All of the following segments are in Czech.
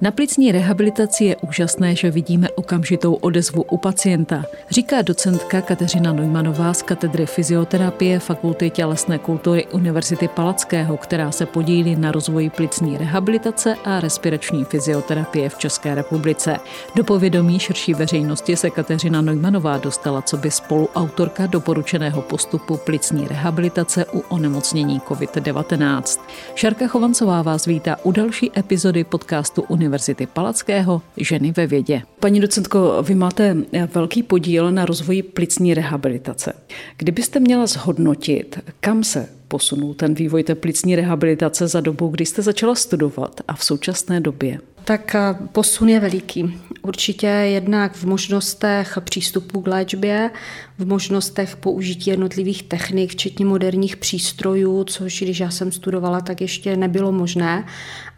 Na plicní rehabilitaci je úžasné, že vidíme okamžitou odezvu u pacienta, říká docentka Kateřina Neumannová z katedry fyzioterapie Fakulty tělesné kultury Univerzity Palackého, která se podílí na rozvoji plicní rehabilitace a respirační fyzioterapie v České republice. Do povědomí širší veřejnosti se Kateřina Neumannová dostala co by spoluautorka doporučeného postupu plicní rehabilitace u onemocnění COVID-19. Šarka Chovancová vás vítá u další epizody podcastu Univerzity Univerzity Palackého Ženy ve vědě. Paní docentko, vy máte velký podíl na rozvoji plicní rehabilitace. Kdybyste měla zhodnotit, kam se posunul ten vývoj té plicní rehabilitace za dobu, kdy jste začala studovat a v současné době? Tak eh, posun je veliký. Určitě jednak v možnostech přístupu k léčbě, v možnostech použití jednotlivých technik, včetně moderních přístrojů, což když já jsem studovala, tak ještě nebylo možné.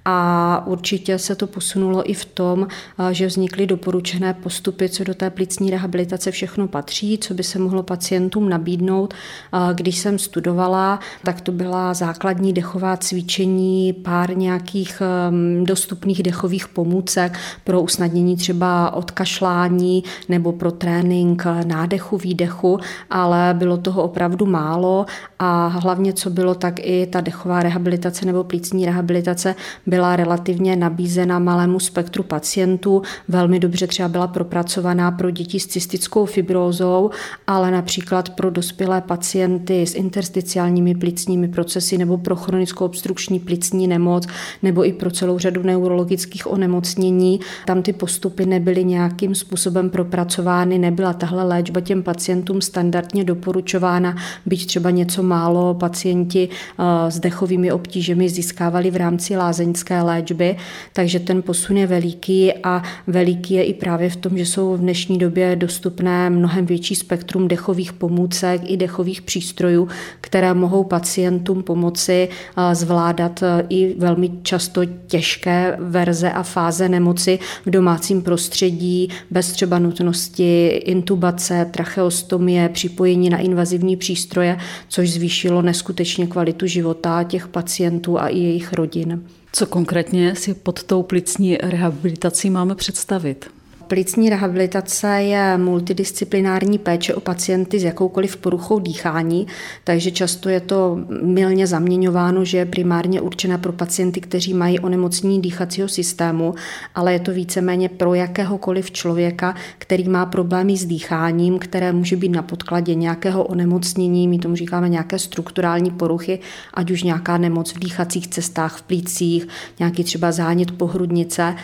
A určitě se to posunulo i v tom, eh, že vznikly doporučené postupy, co do té plicní rehabilitace všechno patří, co by se mohlo pacientům nabídnout. Eh, když jsem studovala, tak to byla základní dechová cvičení, pár nějakých ehm, dostupných dechových pomůcek pro usnadnění třeba odkašlání nebo pro trénink nádechu, výdechu, ale bylo toho opravdu málo a hlavně, co bylo, tak i ta dechová rehabilitace nebo plicní rehabilitace byla relativně nabízena malému spektru pacientů. Velmi dobře třeba byla propracovaná pro děti s cystickou fibrózou, ale například pro dospělé pacienty s intersticiálními plicními procesy nebo pro chronickou obstrukční plicní nemoc nebo i pro celou řadu neurologických onemocnění. Tam ty postupy nebyly nějakým způsobem propracovány, nebyla tahle léčba těm pacientům standardně doporučována, byť třeba něco málo pacienti eh, s dechovými obtížemi získávali v rámci lázeňské léčby, takže ten posun je veliký a veliký je i právě v tom, že jsou v dnešní době dostupné mnohem větší spektrum dechových pomůcek i dechových přístrojů, které mohou pacientům pomoci eh, zvládat eh, i velmi často těžké verze a fáze nemoci v domácím prostředí bez třeba nutnosti intubace, tracheostomie, připojení na invazivní přístroje, což zvýšilo neskutečně kvalitu života těch pacientů a i jejich rodin. Co konkrétně si pod tou plicní rehabilitací máme představit? Plicní rehabilitace je multidisciplinární péče o pacienty s jakoukoliv poruchou dýchání, takže často je to milně zaměňováno, že je primárně určena pro pacienty, kteří mají onemocnění dýchacího systému, ale je to víceméně pro jakéhokoliv člověka, který má problémy s dýcháním, které může být na podkladě nějakého onemocnění, my tomu říkáme nějaké strukturální poruchy, ať už nějaká nemoc v dýchacích cestách, v plících, nějaký třeba zánět pohrudnice.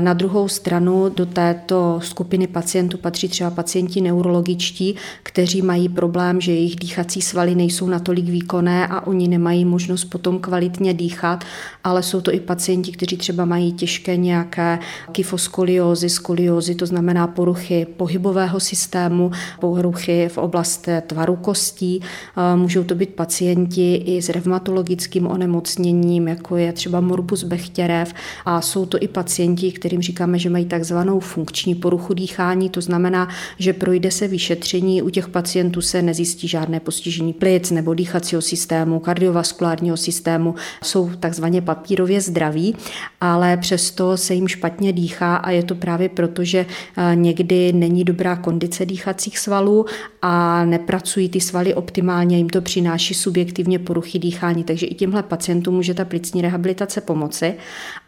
Na druhou stranu do té této skupiny pacientů patří třeba pacienti neurologičtí, kteří mají problém, že jejich dýchací svaly nejsou natolik výkonné a oni nemají možnost potom kvalitně dýchat, ale jsou to i pacienti, kteří třeba mají těžké nějaké kyfoskoliózy, skoliózy, to znamená poruchy pohybového systému, poruchy v oblasti tvaru kostí. Můžou to být pacienti i s revmatologickým onemocněním, jako je třeba morbus Bechtěrev a jsou to i pacienti, kterým říkáme, že mají takzvanou funkční poruchu dýchání, to znamená, že projde se vyšetření, u těch pacientů se nezjistí žádné postižení plic nebo dýchacího systému, kardiovaskulárního systému, jsou takzvaně papírově zdraví, ale přesto se jim špatně dýchá a je to právě proto, že eh, někdy není dobrá kondice dýchacích svalů a nepracují ty svaly optimálně, jim to přináší subjektivně poruchy dýchání, takže i těmhle pacientům může ta plicní rehabilitace pomoci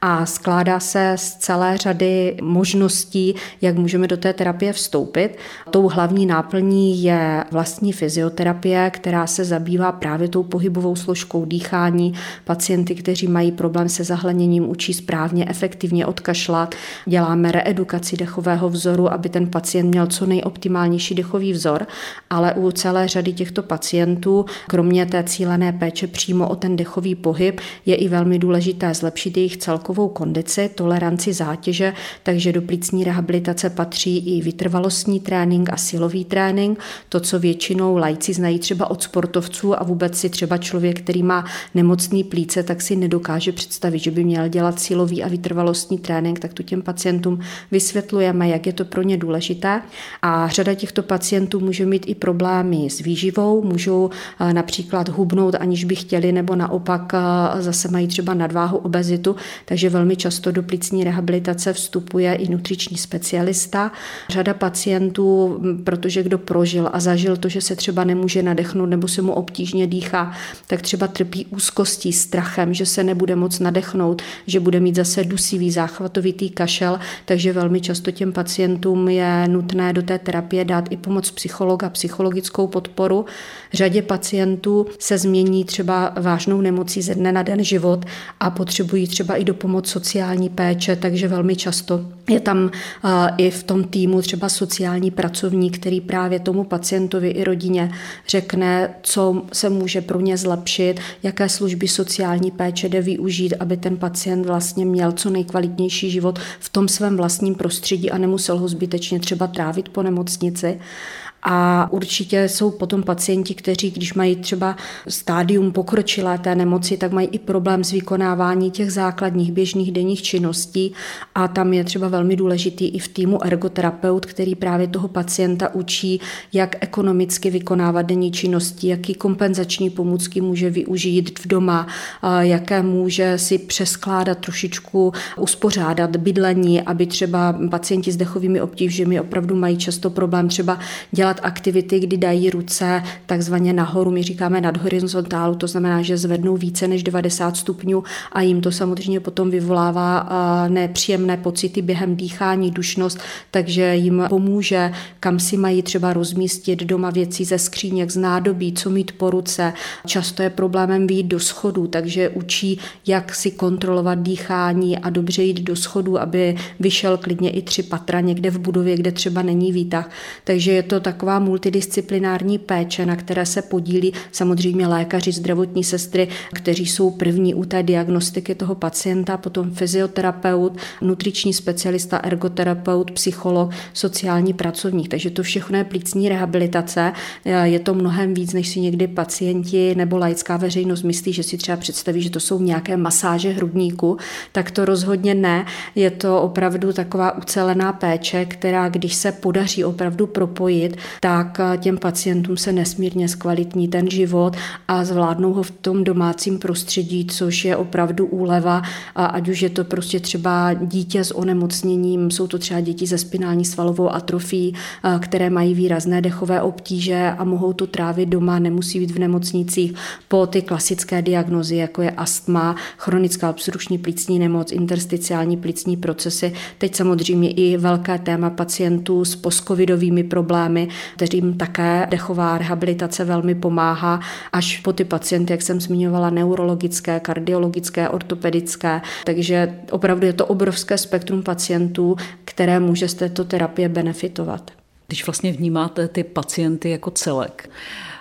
a skládá se z celé řady možností, jak můžeme do té terapie vstoupit. Tou hlavní náplní je vlastní fyzioterapie, která se zabývá právě tou pohybovou složkou dýchání. Pacienty, kteří mají problém se zahleněním, učí správně, efektivně odkašlat. Děláme reedukaci dechového vzoru, aby ten pacient měl co nejoptimálnější dechový vzor, ale u celé řady těchto pacientů, kromě té cílené péče přímo o ten dechový pohyb, je i velmi důležité zlepšit jejich celkovou kondici, toleranci zátěže, takže do plicní rehabilitace patří i vytrvalostní trénink a silový trénink, to, co většinou lajci znají třeba od sportovců a vůbec si třeba člověk, který má nemocný plíce, tak si nedokáže představit, že by měl dělat silový a vytrvalostní trénink, tak to těm pacientům vysvětlujeme, jak je to pro ně důležité. A řada těchto pacientů může mít i problémy s výživou, můžou eh, například hubnout, aniž by chtěli, nebo naopak eh, zase mají třeba nadváhu, obezitu, takže velmi často do plicní rehabilitace vstupuje i nutriční specialista. Řada pacientů, protože kdo prožil a zažil to, že se třeba nemůže nadechnout nebo se mu obtížně dýchá, tak třeba trpí úzkostí, strachem, že se nebude moc nadechnout, že bude mít zase dusivý záchvatovitý kašel, takže velmi často těm pacientům je nutné do té terapie dát i pomoc psychologa, psychologickou podporu. Řadě pacientů se změní třeba vážnou nemocí ze dne na den život a potřebují třeba i do pomoc sociální péče, takže velmi často je tam i v tom týmu třeba sociální pracovník, který právě tomu pacientovi i rodině řekne, co se může pro ně zlepšit, jaké služby sociální péče jde využít, aby ten pacient vlastně měl co nejkvalitnější život v tom svém vlastním prostředí a nemusel ho zbytečně třeba trávit po nemocnici. A určitě jsou potom pacienti, kteří, když mají třeba stádium pokročilé té nemoci, tak mají i problém s vykonávání těch základních běžných denních činností. A tam je třeba velmi důležitý i v týmu ergoterapeut, který právě toho pacienta učí, jak ekonomicky vykonávat denní činnosti, jaký kompenzační pomůcky může využít v doma, jaké může si přeskládat trošičku, uspořádat bydlení, aby třeba pacienti s dechovými obtížemi opravdu mají často problém třeba dělat dělat aktivity, kdy dají ruce takzvaně nahoru, my říkáme nad horizontálu, to znamená, že zvednou více než 90 stupňů a jim to samozřejmě potom vyvolává nepříjemné pocity během dýchání, dušnost, takže jim pomůže, kam si mají třeba rozmístit doma věcí ze skříněk, z nádobí, co mít po ruce. Často je problémem výjít do schodů, takže učí, jak si kontrolovat dýchání a dobře jít do schodů, aby vyšel klidně i tři patra někde v budově, kde třeba není výtah. Takže je to tak taková multidisciplinární péče, na které se podílí samozřejmě lékaři, zdravotní sestry, kteří jsou první u té diagnostiky toho pacienta, potom fyzioterapeut, nutriční specialista, ergoterapeut, psycholog, sociální pracovník. Takže to všechno je plicní rehabilitace. Je to mnohem víc, než si někdy pacienti nebo laická veřejnost myslí, že si třeba představí, že to jsou nějaké masáže hrudníku, tak to rozhodně ne. Je to opravdu taková ucelená péče, která, když se podaří opravdu propojit, tak eh, těm pacientům se nesmírně zkvalitní ten život a zvládnou ho v tom domácím prostředí, což je opravdu úleva, ať už je to prostě třeba dítě s onemocněním, jsou to třeba děti ze spinální svalovou atrofí, eh, které mají výrazné dechové obtíže a mohou to trávit doma, nemusí být v nemocnicích po ty klasické diagnozy, jako je astma, chronická obstrukční plicní nemoc, intersticiální plicní procesy. Teď samozřejmě i velké téma pacientů s postcovidovými problémy, kterým také dechová rehabilitace velmi pomáhá, až po ty pacienty, jak jsem zmiňovala, neurologické, kardiologické, ortopedické. Takže opravdu je to obrovské spektrum pacientů, které může z této terapie benefitovat. Když vlastně vnímáte ty pacienty jako celek,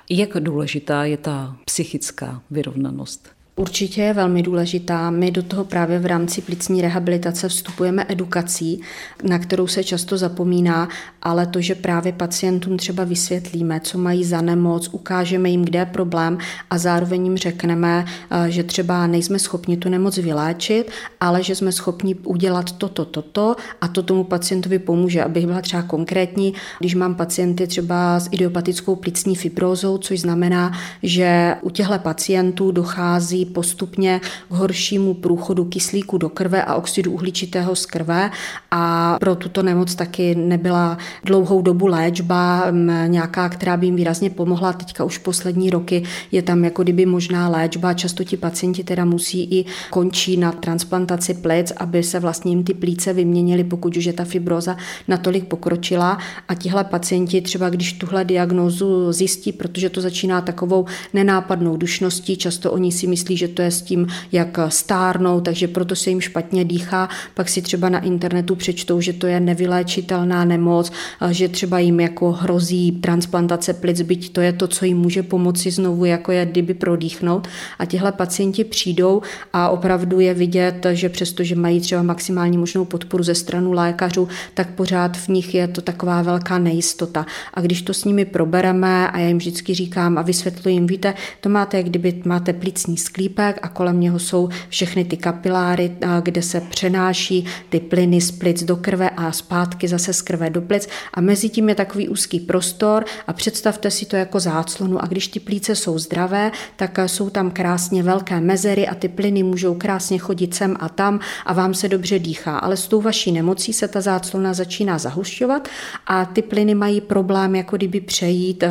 jak důležitá je ta psychická vyrovnanost? Určitě je velmi důležitá. My do toho právě v rámci plicní rehabilitace vstupujeme edukací, na kterou se často zapomíná, ale to, že právě pacientům třeba vysvětlíme, co mají za nemoc, ukážeme jim, kde je problém a zároveň jim řekneme, eh, že třeba nejsme schopni tu nemoc vyléčit, ale že jsme schopni udělat toto, toto a to tomu pacientovi pomůže. Abych byla třeba konkrétní, když mám pacienty třeba s idiopatickou plicní fibrózou, což znamená, že u těchto pacientů dochází postupně k horšímu průchodu kyslíku do krve a oxidu uhličitého z krve a pro tuto nemoc taky nebyla dlouhou dobu léčba nějaká, která by jim výrazně pomohla. Teďka už poslední roky je tam jako kdyby možná léčba. Často ti pacienti teda musí i končí na transplantaci plic, aby se vlastně jim ty plíce vyměnily, pokud už je ta fibroza natolik pokročila. A tihle pacienti třeba, když tuhle diagnózu zjistí, protože to začíná takovou nenápadnou dušností, často oni si myslí, myslí, že to je s tím, jak stárnou, takže proto se jim špatně dýchá. Pak si třeba na internetu přečtou, že to je nevyléčitelná nemoc, že třeba jim jako hrozí transplantace plic, byť to je to, co jim může pomoci znovu, jako je kdyby prodýchnout. A tihle pacienti přijdou a opravdu je vidět, že přestože mají třeba maximální možnou podporu ze stranu lékařů, tak pořád v nich je to taková velká nejistota. A když to s nimi probereme a já jim vždycky říkám a vysvětluji jim, víte, to máte, jak kdyby máte plicní sklípek a kolem něho jsou všechny ty kapiláry, kde se přenáší ty plyny z plic do krve a zpátky zase z krve do plic. A mezi tím je takový úzký prostor a představte si to jako záclonu. A když ty plíce jsou zdravé, tak jsou tam krásně velké mezery a ty plyny můžou krásně chodit sem a tam a vám se dobře dýchá, ale s tou vaší nemocí se ta záclona začíná zahušťovat a ty plyny mají problém jako kdyby přejít eh,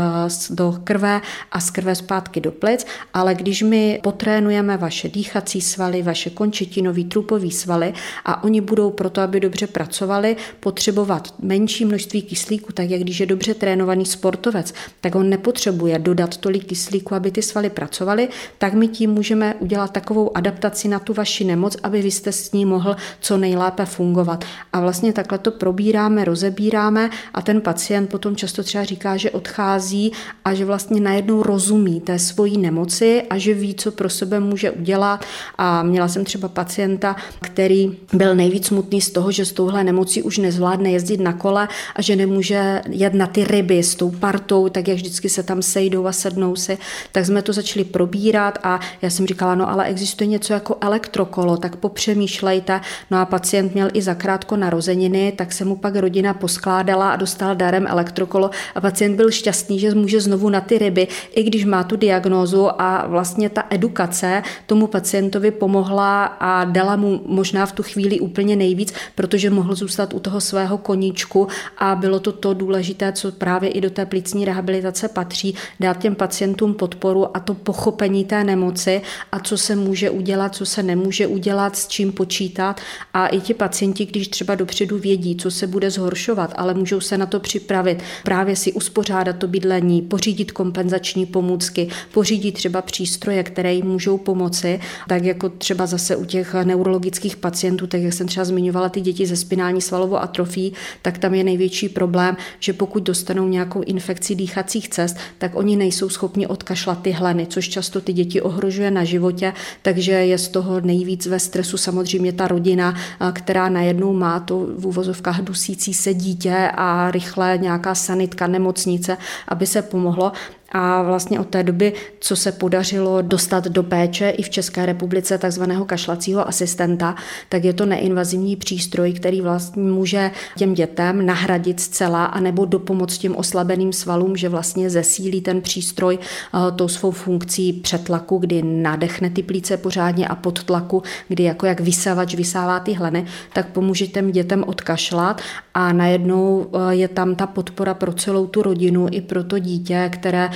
do krve a z krve zpátky do plic, ale když my potrénujeme vaše dýchací svaly, vaše končetinový trupový svaly a oni budou proto, aby dobře pracovali, potřebovat menší množství kyslíku, tak jak když je dobře trénovaný sportovec, tak on nepotřebuje dodat tolik kyslíku, aby ty svaly pracovaly, tak my tím můžeme udělat takovou adaptaci na tu vaši nemoc, aby vy jste s ní mohl co nejlépe fungovat. A vlastně takhle to probíráme, rozebíráme a ten pacient potom často třeba říká, že odchází a že vlastně najednou rozumí té svojí nemoci a že ví, co pro sebe může udělat. A měla jsem třeba pacienta, který byl nejvíc smutný z toho, že s touhle nemocí už nezvládne jezdit na kole a že nemůže jet na ty ryby s tou partou, tak jak vždycky se tam sejdou a sednou si. Tak jsme to začali probírat a já jsem říkala, no ale existuje něco jako elektrokolo, tak popřemýšlejte. No a pacient měl i zakrátko narozeniny, tak se mu pak rodina poskládala a dostal darem elektrokolo a pacient byl šťastný, že může znovu na ty ryby, i když má tu diagnózu a vlastně ta edukace tomu pacientovi pomohla a dala mu možná v tu chvíli úplně nejvíc, protože mohl zůstat u toho svého koníčku a bylo to to důležité, co právě i do té plicní rehabilitace patří, dát těm pacientům podporu a to pochopení té nemoci a co se může udělat, co se nemůže udělat, s čím počítat. A i ti pacienti, když třeba dopředu vědí, co se bude zhoršovat, ale můžou se na to připravit, právě si uspořádat to bydlení, pořídit kompenzační pomůcky, pořídit třeba přístroje, které jim můžou pomoci, tak jako třeba zase u těch neurologických pacientů, tak jak jsem třeba zmiňovala ty děti ze spinální svalovou atrofí, tak tam je největší problém, že pokud dostanou nějakou infekci dýchacích cest, tak oni nejsou schopni odkašlat ty hleny, což často ty děti ohrožuje na životě, takže je z toho nejvíc ve stresu samozřejmě ta rodina, která najednou má to v úvozovkách dusící se dítě a rychle nějaká sanitka, nemocnice, aby se pomohlo. A vlastně od té doby, co se podařilo dostat do péče i v České republice takzvaného kašlacího asistenta, tak je to neinvazivní přístroj, který vlastně může těm dětem nahradit zcela anebo dopomoc těm oslabeným svalům, že vlastně zesílí ten přístroj eh, tou svou funkcí přetlaku, kdy nadechne ty plíce pořádně a pod tlaku, kdy jako jak vysavač vysává ty hleny, tak pomůže těm dětem odkašlat. A najednou eh, je tam ta podpora pro celou tu rodinu i pro to dítě, které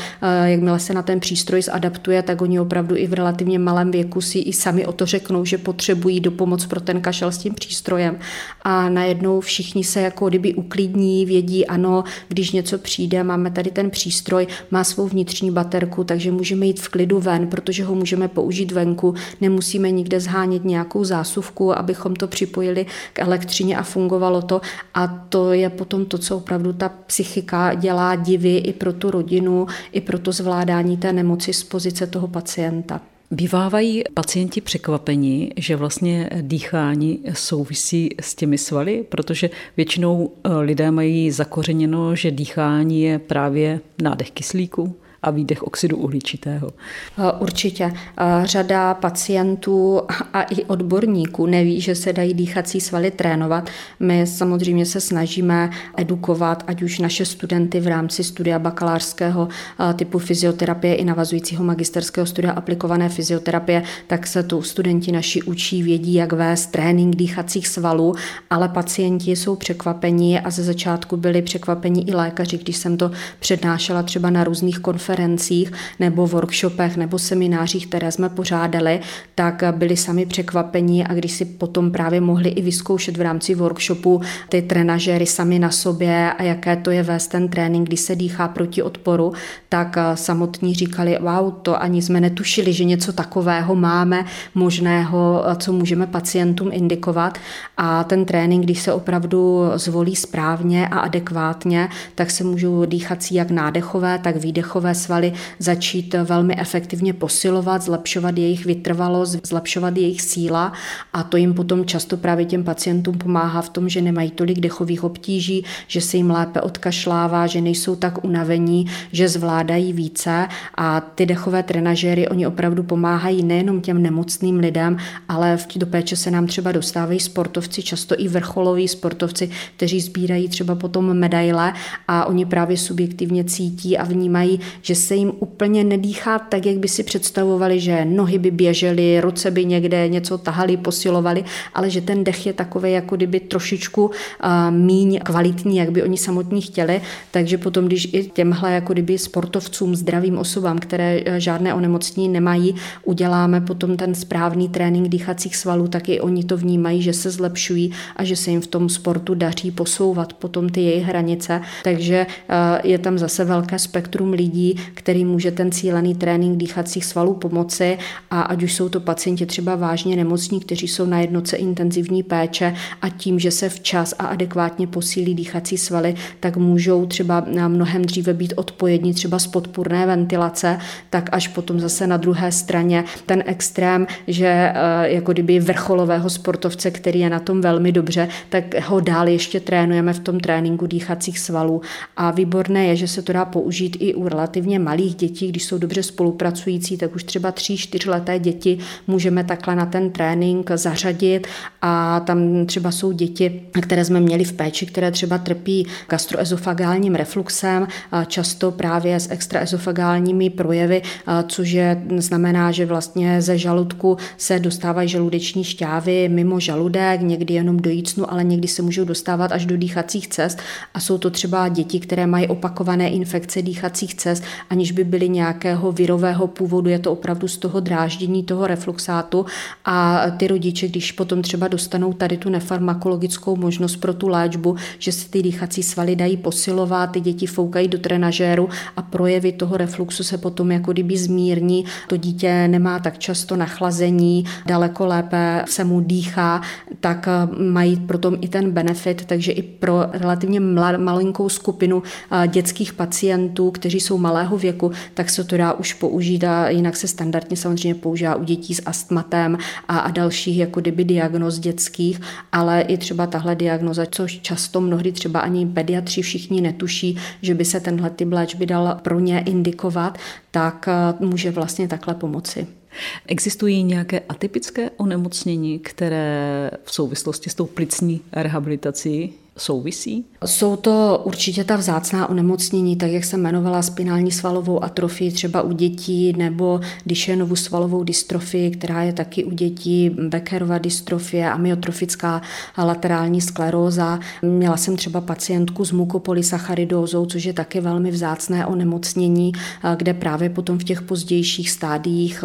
jakmile se na ten přístroj zadaptuje, tak oni opravdu i v relativně malém věku si i sami o to řeknou, že potřebují do pomoc pro ten kašel s tím přístrojem. A najednou všichni se jako kdyby uklidní, vědí, ano, když něco přijde, máme tady ten přístroj, má svou vnitřní baterku, takže můžeme jít v klidu ven, protože ho můžeme použít venku, nemusíme nikde zhánět nějakou zásuvku, abychom to připojili k elektřině a fungovalo to. A to je potom to, co opravdu ta psychika dělá divy i pro tu rodinu, i pro to zvládání té nemoci z pozice toho pacienta. Bývávají pacienti překvapení, že vlastně dýchání souvisí s těmi svaly, protože většinou eh, lidé mají zakořeněno, že dýchání je právě nádech kyslíku a výdech oxidu uhličitého. Eh, určitě. Eh, řada pacientů a i odborníků neví, že se dají dýchací svaly trénovat. My samozřejmě se snažíme edukovat, ať už naše studenty v rámci studia bakalářského eh, typu fyzioterapie i navazujícího magisterského studia aplikované fyzioterapie, tak se tu studenti naši učí, vědí, jak vést trénink dýchacích svalů, ale pacienti jsou překvapení a ze začátku byli překvapení i lékaři, když jsem to přednášela třeba na různých konferencích konferencích nebo workshopech nebo seminářích, které jsme pořádali, tak byli sami překvapení a když si potom právě mohli i vyzkoušet v rámci workshopu ty trenažéry sami na sobě a jaké to je vést ten trénink, když se dýchá proti odporu, tak samotní říkali, wow, to ani jsme netušili, že něco takového máme možného, co můžeme pacientům indikovat. A ten trénink, když se opravdu zvolí správně a adekvátně, tak se můžou dýchací jak nádechové, tak výdechové svaly začít velmi efektivně posilovat, zlepšovat jejich vytrvalost, zlepšovat jejich síla a to jim potom často právě těm pacientům pomáhá v tom, že nemají tolik dechových obtíží, že se jim lépe odkašlává, že nejsou tak unavení, že zvládají více a ty dechové trenažéry, oni opravdu pomáhají nejenom těm nemocným lidem, ale do péče se nám třeba dostávají sportovci, často i vrcholoví sportovci, kteří sbírají třeba potom medaile a oni právě subjektivně cítí a vnímají, že se jim úplně nedýchá tak, jak by si představovali, že nohy by běžely, ruce by někde něco tahali, posilovali, ale že ten dech je takový jako kdyby trošičku míň kvalitní, jak by oni samotní chtěli. Takže potom, když i těmhle jako kdyby sportovcům, zdravým osobám, které uh, žádné onemocnění nemají, uděláme potom ten správný trénink dýchacích svalů, tak i oni to vnímají, že se zlepšují a že se jim v tom sportu daří posouvat potom ty jejich hranice. Takže uh, je tam zase velké spektrum lidí, který může ten cílený trénink dýchacích svalů pomoci a ať už jsou to pacienti třeba vážně nemocní, kteří jsou na jednoce intenzivní péče a tím, že se včas a adekvátně posílí dýchací svaly, tak můžou třeba mnohem dříve být odpojední třeba z podpůrné ventilace, tak až potom zase na druhé straně ten extrém, že eh, jako kdyby vrcholového sportovce, který je na tom velmi dobře, tak ho dál ještě trénujeme v tom tréninku dýchacích svalů. A výborné je, že se to dá použít i u relativně malých dětí, když jsou dobře spolupracující, tak už třeba 3-4 leté děti můžeme takhle na ten trénink zařadit. A tam třeba jsou děti, které jsme měli v péči, které třeba trpí gastroezofagálním refluxem, často právě s extraezofagálními projevy, což je, znamená, že vlastně ze žaludku se dostávají žaludeční šťávy mimo žaludek, někdy jenom do jícnu, ale někdy se můžou dostávat až do dýchacích cest. A jsou to třeba děti, které mají opakované infekce dýchacích cest, aniž by byly nějakého virového původu, je to opravdu z toho dráždění toho refluxátu. A ty rodiče, když potom třeba dostanou tady tu nefarmakologickou možnost pro tu léčbu, že se ty dýchací svaly dají posilovat, ty děti foukají do trenažéru a projevy toho refluxu se potom jako kdyby zmírní, to dítě nemá tak často nachlazení, daleko lépe se mu dýchá, tak mají potom i ten benefit, takže i pro relativně malinkou skupinu dětských pacientů, kteří jsou malého věku, tak se to dá už použít a jinak se standardně samozřejmě používá u dětí s astmatem a, a dalších jako kdyby diagnóz dětských, ale i třeba tahle diagnoza, což často mnohdy třeba ani pediatři všichni netuší, že by se tenhle typ léčby dal pro ně indikovat, tak může vlastně takhle pomoci. Existují nějaké atypické onemocnění, které v souvislosti s tou plicní rehabilitací souvisí? Jsou to určitě ta vzácná onemocnění, tak jak jsem jmenovala spinální svalovou atrofii třeba u dětí nebo Duchennovu svalovou dystrofii, která je taky u dětí, Beckerova dystrofie, amyotrofická laterální skleróza. Měla jsem třeba pacientku s mukopolysacharidózou, což je taky velmi vzácné onemocnění, kde právě potom v těch pozdějších stádiích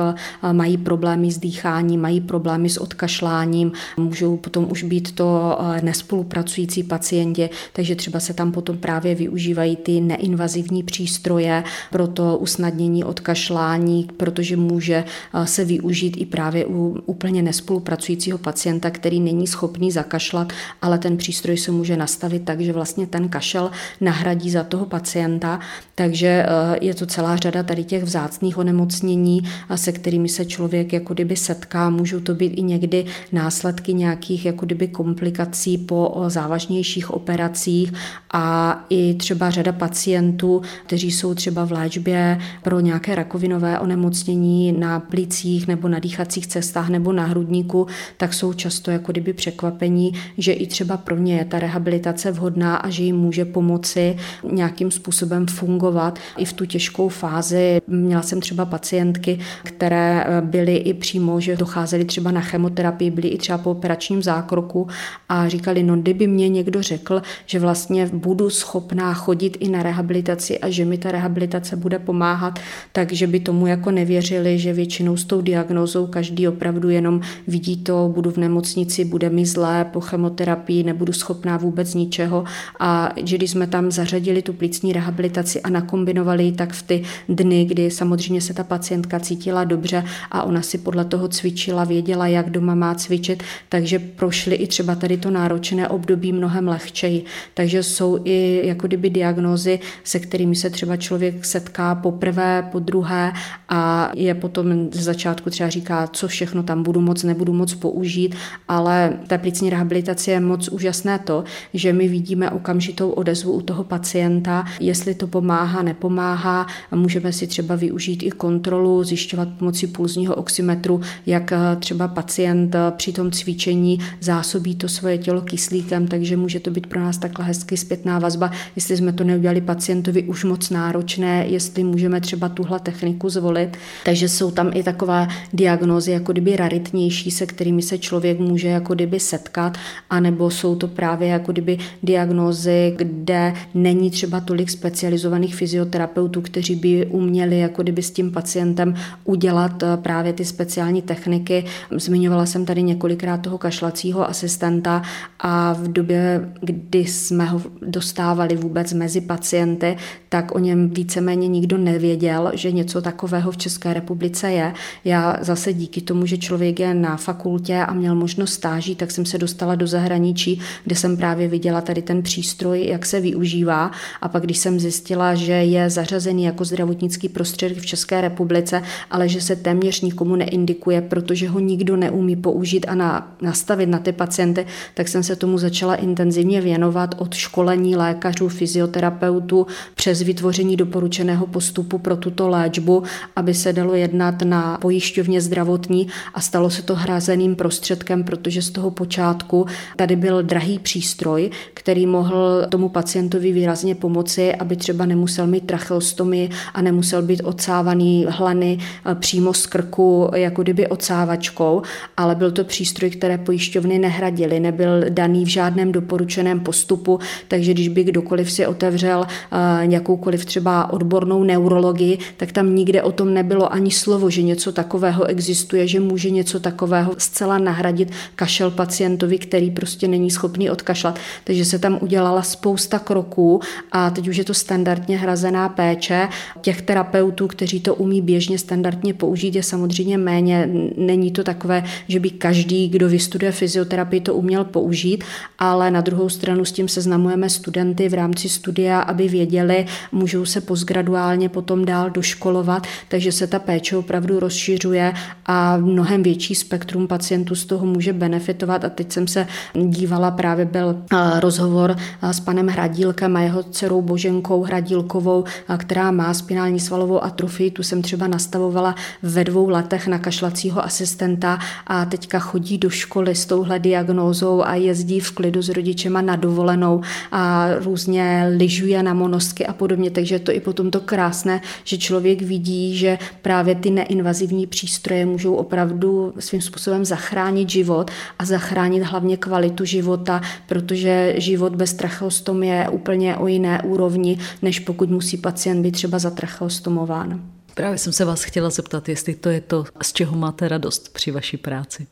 mají problémy s dýcháním, mají problémy s odkašláním, můžou potom už být to nespolupracující pacienti pacientě, takže třeba se tam potom právě využívají ty neinvazivní přístroje pro to usnadnění odkašlání, protože může eh, se využít i právě u úplně nespolupracujícího pacienta, který není schopný zakašlat, ale ten přístroj se může nastavit tak, že vlastně ten kašel nahradí za toho pacienta, takže eh, je to celá řada tady těch vzácných onemocnění, se kterými se člověk jako kdyby setká. Můžou to být i někdy následky nějakých jako kdyby komplikací po závažnější nejrůznějších operacích a i třeba řada pacientů, kteří jsou třeba v léčbě pro nějaké rakovinové onemocnění na plicích nebo na dýchacích cestách nebo na hrudníku, tak jsou často jako kdyby překvapení, že i třeba pro ně je ta rehabilitace vhodná a že jim může pomoci nějakým způsobem fungovat i v tu těžkou fázi. Měla jsem třeba pacientky, které byly i přímo, že docházely třeba na chemoterapii, byly i třeba po operačním zákroku a říkali, no kdyby mě někdo někdo řekl, že vlastně budu schopná chodit i na rehabilitaci a že mi ta rehabilitace bude pomáhat, takže by tomu jako nevěřili, že většinou s tou diagnózou každý opravdu jenom vidí to, budu v nemocnici, bude mi zlé po chemoterapii, nebudu schopná vůbec ničeho. A že když jsme tam zařadili tu plicní rehabilitaci a nakombinovali ji tak v ty dny, kdy samozřejmě se ta pacientka cítila dobře a ona si podle toho cvičila, věděla, jak doma má cvičit, takže prošly i třeba tady to náročné období mnohem lehčeji. Takže jsou i jako kdyby diagnózy, se kterými se třeba člověk setká poprvé, po druhé a je potom z začátku třeba říká, co všechno tam budu moc, nebudu moc použít, ale ta plicní rehabilitace je moc úžasné to, že my vidíme okamžitou odezvu u toho pacienta, jestli to pomáhá, nepomáhá. Můžeme si třeba využít i kontrolu, zjišťovat pomocí pulzního oximetru, jak třeba pacient při tom cvičení zásobí to svoje tělo kyslíkem, takže může to být pro nás takhle hezky zpětná vazba, jestli jsme to neudělali pacientovi už moc náročné, jestli můžeme třeba tuhle techniku zvolit. Takže jsou tam i takové diagnózy jako kdyby raritnější, se kterými se člověk může jako kdyby setkat, anebo jsou to právě jako kdyby diagnózy, kde není třeba tolik specializovaných fyzioterapeutů, kteří by uměli jako kdyby s tím pacientem udělat eh, právě ty speciální techniky. Zmiňovala jsem tady několikrát toho kašlacího asistenta a v době, kdy jsme ho dostávali vůbec mezi pacienty, tak o něm víceméně nikdo nevěděl, že něco takového v České republice je. Já zase díky tomu, že člověk je na fakultě a měl možnost stáží, tak jsem se dostala do zahraničí, kde jsem právě viděla tady ten přístroj, jak se využívá. A pak, když jsem zjistila, že je zařazený jako zdravotnický prostředek v České republice, ale že se téměř nikomu neindikuje, protože ho nikdo neumí použít a na, nastavit na ty pacienty, tak jsem se tomu začala intenzivně věnovat od školení lékařů, fyzioterapeutů přes vytvoření doporučeného postupu pro tuto léčbu, aby se dalo jednat na pojišťovně zdravotní a stalo se to hrazeným prostředkem, protože z toho počátku tady byl drahý přístroj, který mohl tomu pacientovi výrazně pomoci, aby třeba nemusel mít tracheostomy a nemusel být odsávaný hlany eh, přímo z krku, jako kdyby odsávačkou, ale byl to přístroj, které pojišťovny nehradily, nebyl daný v žádném doporučeném postupu, takže když by kdokoliv si otevřel eh, jakoukoliv třeba odbornou neurologii, tak tam nikde o tom nebylo ani slovo, že něco takového existuje, že může něco takového zcela nahradit kašel pacientovi, který prostě není schopný odkašlat. Takže se tam udělala spousta kroků a teď už je to standardně hrazená péče. Těch terapeutů, kteří to umí běžně standardně použít, je samozřejmě méně. Není to takové, že by každý, kdo vystuduje fyzioterapii, to uměl použít, ale na druhou stranu s tím seznamujeme studenty v rámci studia, aby věděli, můžou se postgraduálně potom dál doškolovat, takže se ta péče opravdu rozšiřuje a mnohem větší spektrum pacientů z toho může benefitovat. A teď jsem se dívala, právě byl rozhovor s panem Hradílkem a jeho dcerou Boženkou Hradílkovou, která má spinální svalovou atrofii. Tu jsem třeba nastavovala ve dvou letech na kašlacího asistenta a teďka chodí do školy s touhle diagnózou a jezdí v klidu s rodičema na dovolenou a různě lyžuje na monostky a podobně. Takže je to i potom to krásné, že člověk vidí, že právě ty neinvazivní přístroje můžou opravdu svým způsobem zachránit život a zachránit hlavně kvalitu života, protože život bez tracheostom je úplně o jiné úrovni, než pokud musí pacient být třeba zatracheostomován. Právě jsem se vás chtěla zeptat, jestli to je to, z čeho máte radost při vaší práci.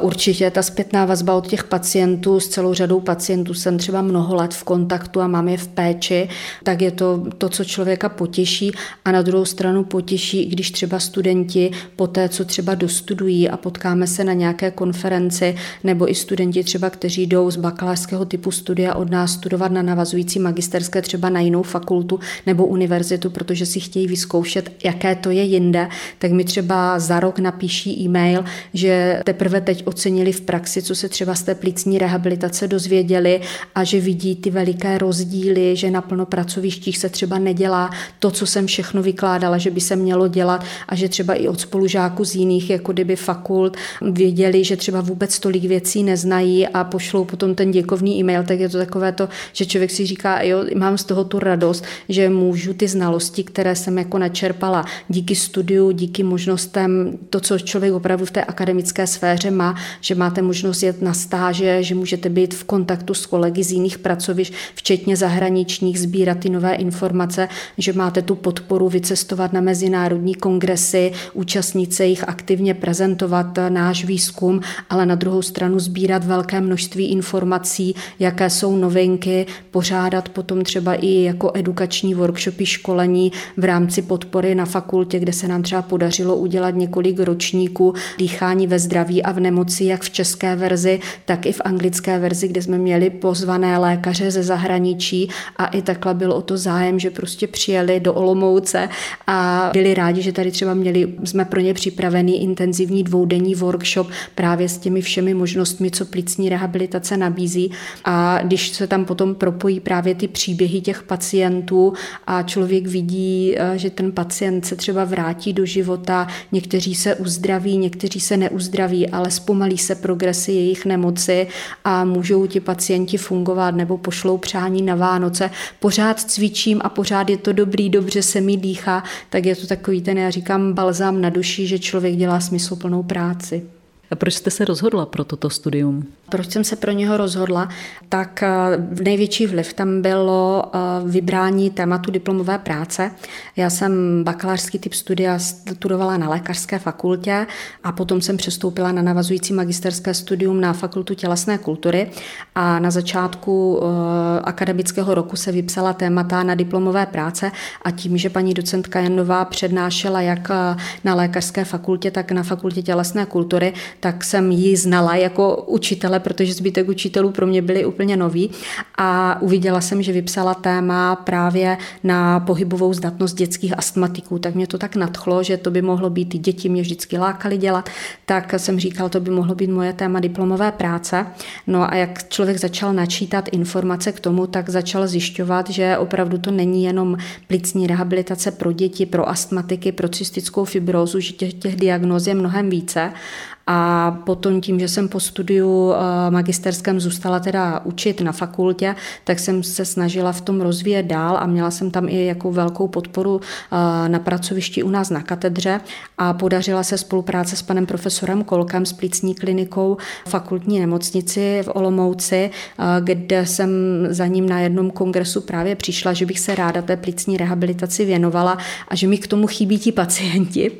Určitě ta zpětná vazba od těch pacientů, s celou řadou pacientů jsem třeba mnoho let v kontaktu a mám je v péči, tak je to to, co člověka potěší. A na druhou stranu potěší, když třeba studenti po té, co třeba dostudují a potkáme se na nějaké konferenci, nebo i studenti třeba, kteří jdou z bakalářského typu studia od nás studovat na navazující magisterské třeba na jinou fakultu nebo univerzitu, protože si chtějí vyzkoušet, jaké to je jinde, tak mi třeba za rok napíší e-mail, že teprve teprve teď ocenili v praxi, co se třeba z té plicní rehabilitace dozvěděli a že vidí ty veliké rozdíly, že na plno pracovištích se třeba nedělá to, co jsem všechno vykládala, že by se mělo dělat a že třeba i od spolužáků z jiných jako kdyby fakult věděli, že třeba vůbec tolik věcí neznají a pošlou potom ten děkovný e-mail, tak je to takové to, že člověk si říká, jo, mám z toho tu radost, že můžu ty znalosti, které jsem jako načerpala díky studiu, díky možnostem, to, co člověk opravdu v té akademické sféře má, že máte možnost jet na stáže, že můžete být v kontaktu s kolegy z jiných pracovišť, včetně zahraničních, sbírat ty nové informace, že máte tu podporu vycestovat na mezinárodní kongresy, účastnit se jich aktivně prezentovat náš výzkum, ale na druhou stranu sbírat velké množství informací, jaké jsou novinky, pořádat potom třeba i jako edukační workshopy, školení v rámci podpory na fakultě, kde se nám třeba podařilo udělat několik ročníků dýchání ve zdraví a v nemoci, jak v české verzi, tak i v anglické verzi, kde jsme měli pozvané lékaře ze zahraničí a i takhle byl o to zájem, že prostě přijeli do Olomouce a byli rádi, že tady třeba měli, jsme pro ně připravený intenzivní dvoudenní workshop právě s těmi všemi možnostmi, co plicní rehabilitace nabízí. A když se tam potom propojí právě ty příběhy těch pacientů a člověk vidí, eh, že ten pacient se třeba vrátí do života, někteří se uzdraví, někteří se neuzdraví, ale zpomalí se progresy jejich nemoci a můžou ti pacienti fungovat nebo pošlou přání na Vánoce. Pořád cvičím a pořád je to dobrý, dobře se mi dýchá, tak je to takový ten, já říkám, balzám na duši, že člověk dělá smysluplnou práci. A proč jste se rozhodla pro toto studium? Proč jsem se pro něho rozhodla? Tak eh, největší vliv tam bylo eh, vybrání tématu diplomové práce. Já jsem bakalářský typ studia studovala na lékařské fakultě a potom jsem přestoupila na navazující magisterské studium na fakultu tělesné kultury a na začátku eh, akademického roku se vypsala témata na diplomové práce a tím, že paní docentka Janová přednášela jak na lékařské fakultě, tak na fakultě tělesné kultury, tak jsem ji znala jako učitele, protože zbytek učitelů pro mě byli úplně noví a uviděla jsem, že vypsala téma právě na pohybovou zdatnost dětských astmatiků, tak mě to tak nadchlo, že to by mohlo být, děti mě vždycky lákali dělat, tak jsem říkal, to by mohlo být moje téma diplomové práce. No a jak člověk začal načítat informace k tomu, tak začal zjišťovat, že opravdu to není jenom plicní rehabilitace pro děti, pro astmatiky, pro cystickou fibrózu, že těch, těch diagnóz je mnohem více a potom tím, že jsem po studiu eh, magisterském zůstala teda učit na fakultě, tak jsem se snažila v tom rozvíjet dál a měla jsem tam i jako velkou podporu eh, na pracovišti u nás na katedře a podařila se spolupráce s panem profesorem Kolkem s plicní klinikou fakultní nemocnici v Olomouci, eh, kde jsem za ním na jednom kongresu právě přišla, že bych se ráda té plicní rehabilitaci věnovala a že mi k tomu chybí ti pacienti.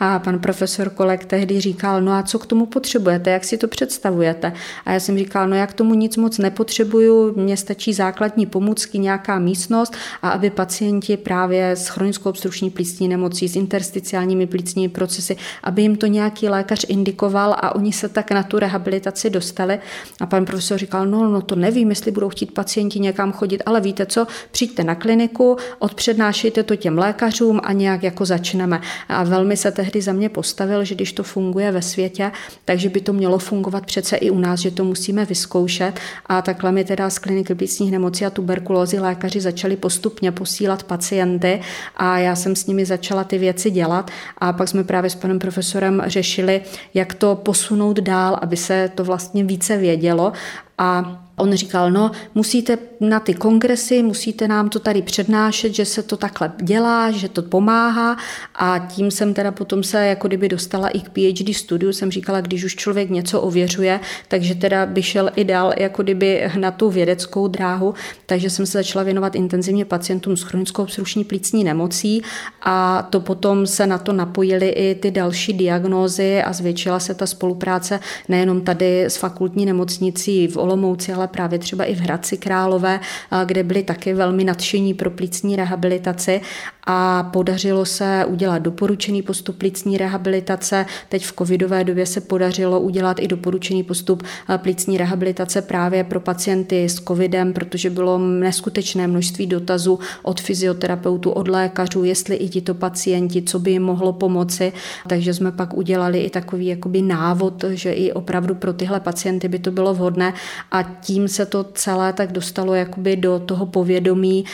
A pan profesor Kolek tehdy říkal, no a co k tomu potřebujete, jak si to představujete. A já jsem říkala, no jak tomu nic moc nepotřebuju, mně stačí základní pomůcky, nějaká místnost a aby pacienti právě s chronickou obstrukční plicní nemocí, s intersticiálními plicními procesy, aby jim to nějaký lékař indikoval a oni se tak na tu rehabilitaci dostali. A pan profesor říkal, no, no to nevím, jestli budou chtít pacienti někam chodit, ale víte co, přijďte na kliniku, odpřednášejte to těm lékařům a nějak jako začneme. A velmi se tehdy za mě postavil, že když to funguje ve světě, světě, takže by to mělo fungovat přece i u nás, že to musíme vyzkoušet. A takhle mi teda z kliniky plicních nemocí a tuberkulózy lékaři začali postupně posílat pacienty a já jsem s nimi začala ty věci dělat a pak jsme právě s panem profesorem řešili, jak to posunout dál, aby se to vlastně více vědělo a On říkal, no musíte na ty kongresy, musíte nám to tady přednášet, že se to takhle dělá, že to pomáhá. A tím jsem teda potom se jako kdyby dostala i k PhD studiu, jsem říkala, když už člověk něco ověřuje, takže teda by šel i dál jako kdyby na tu vědeckou dráhu, takže jsem se začala věnovat intenzivně pacientům s chronickou obstrukční plicní nemocí a to potom se na to napojily i ty další diagnózy a zvětšila se ta spolupráce nejenom tady s fakultní nemocnicí v Olomouci, ale právě třeba i v Hradci Králové, kde byli taky velmi nadšení pro plicní rehabilitaci a podařilo se udělat doporučený postup plicní rehabilitace. Teď v covidové době se podařilo udělat i doporučený postup plicní rehabilitace právě pro pacienty s covidem, protože bylo neskutečné množství dotazů od fyzioterapeutů, od lékařů, jestli i tito pacienti, co by jim mohlo pomoci. Takže jsme pak udělali i takový jakoby návod, že i opravdu pro tyhle pacienty by to bylo vhodné a tím se to celé tak dostalo jakoby do toho povědomí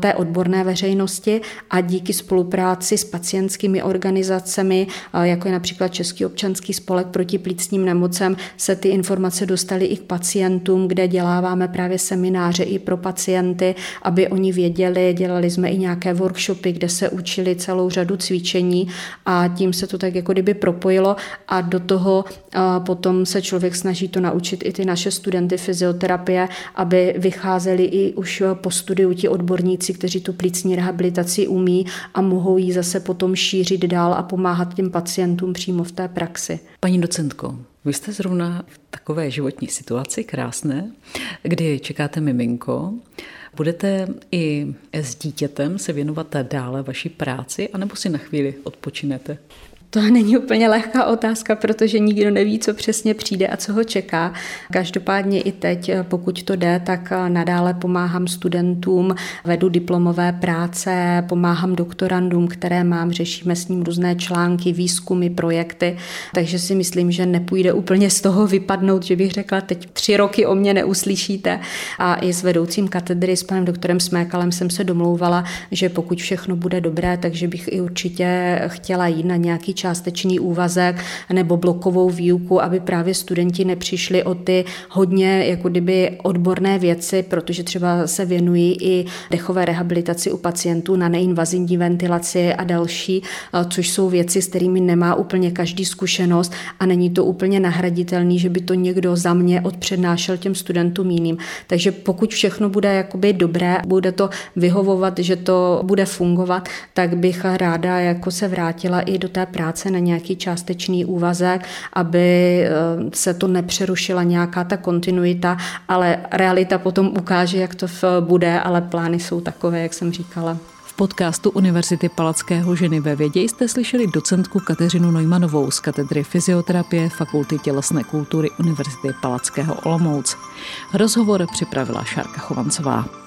té odborné veřejnosti a díky spolupráci s pacientskými organizacemi, jako je například Český občanský spolek proti plícním nemocem, se ty informace dostaly i k pacientům, kde děláváme právě semináře i pro pacienty, aby oni věděli, dělali jsme i nějaké workshopy, kde se učili celou řadu cvičení a tím se to tak jako kdyby propojilo a do toho potom se člověk snaží to naučit i ty naše studenty fyzioterapie, aby vycházeli i už po studiu ti odborníci, kteří tu plícní rehabilitaci umí a mohou ji zase potom šířit dál a pomáhat těm pacientům přímo v té praxi. Paní docentko, vy jste zrovna v takové životní situaci krásné, kdy čekáte miminko. Budete i s dítětem se věnovat dále vaší práci, anebo si na chvíli odpočinete? To není úplně lehká otázka, protože nikdo neví, co přesně přijde a co ho čeká. Každopádně i teď, pokud to jde, tak nadále pomáhám studentům, vedu diplomové práce, pomáhám doktorandům, které mám, řešíme s ním různé články, výzkumy, projekty, takže si myslím, že nepůjde úplně z toho vypadnout, že bych řekla, teď tři roky o mě neuslyšíte. A i s vedoucím katedry, s panem doktorem Smékalem jsem se domlouvala, že pokud všechno bude dobré, takže bych i určitě chtěla jít na nějaký částečný úvazek nebo blokovou výuku, aby právě studenti nepřišli o ty hodně jako kdyby odborné věci, protože třeba se věnují i dechové rehabilitaci u pacientů na neinvazivní ventilaci a další, což jsou věci, s kterými nemá úplně každý zkušenost a není to úplně nahraditelný, že by to někdo za mě odpřednášel těm studentům jiným. Takže pokud všechno bude jakoby dobré, bude to vyhovovat, že to bude fungovat, tak bych ráda jako se vrátila i do té práce práce na nějaký částečný úvazek, aby eh, se to nepřerušila nějaká ta kontinuita, ale realita potom ukáže, jak to bude, ale plány jsou takové, jak jsem říkala. V podcastu Univerzity Palackého ženy ve vědě jste slyšeli docentku Kateřinu Neumanovou z katedry fyzioterapie Fakulty tělesné kultury Univerzity Palackého Olomouc. Rozhovor připravila Šárka Chovancová.